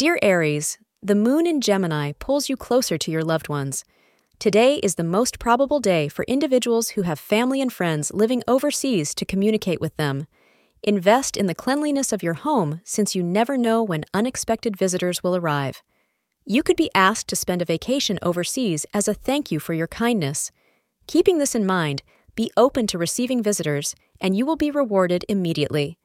Dear Aries, the moon in Gemini pulls you closer to your loved ones. Today is the most probable day for individuals who have family and friends living overseas to communicate with them. Invest in the cleanliness of your home since you never know when unexpected visitors will arrive. You could be asked to spend a vacation overseas as a thank you for your kindness. Keeping this in mind, be open to receiving visitors and you will be rewarded immediately.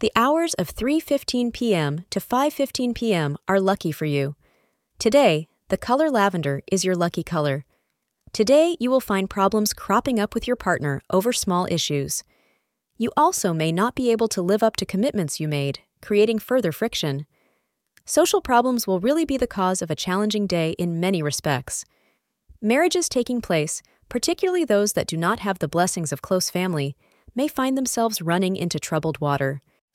The hours of 3:15 p.m. to 5:15 p.m. are lucky for you. Today, the color lavender is your lucky color. Today, you will find problems cropping up with your partner over small issues. You also may not be able to live up to commitments you made, creating further friction. Social problems will really be the cause of a challenging day in many respects. Marriages taking place, particularly those that do not have the blessings of close family, may find themselves running into troubled water.